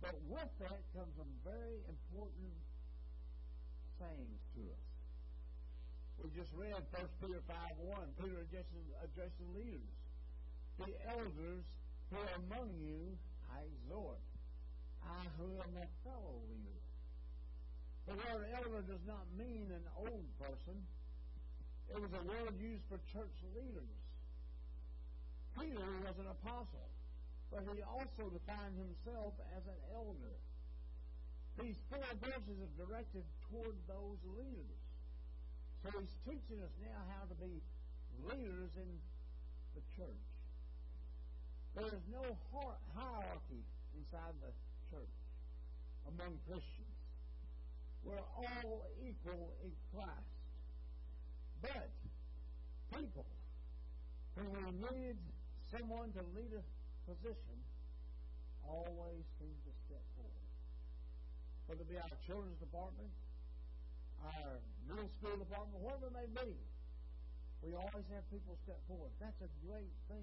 But with that comes some very important sayings to us. We just read 1 Peter 5 1. Peter addressing, addressing leaders. The elders who are among you, I exhort. I who am a fellow leader. The word elder does not mean an old person. It was a word used for church leaders. Peter was an apostle, but he also defined himself as an elder. These four verses are directed toward those leaders. So he's teaching us now how to be leaders in the church. There is no hierarchy inside the church among Christians. We're all equal in Christ. But people, when we need someone to lead a position, always seem to step forward. Whether it be our children's department, our middle school department, whatever it may be, we always have people step forward. That's a great thing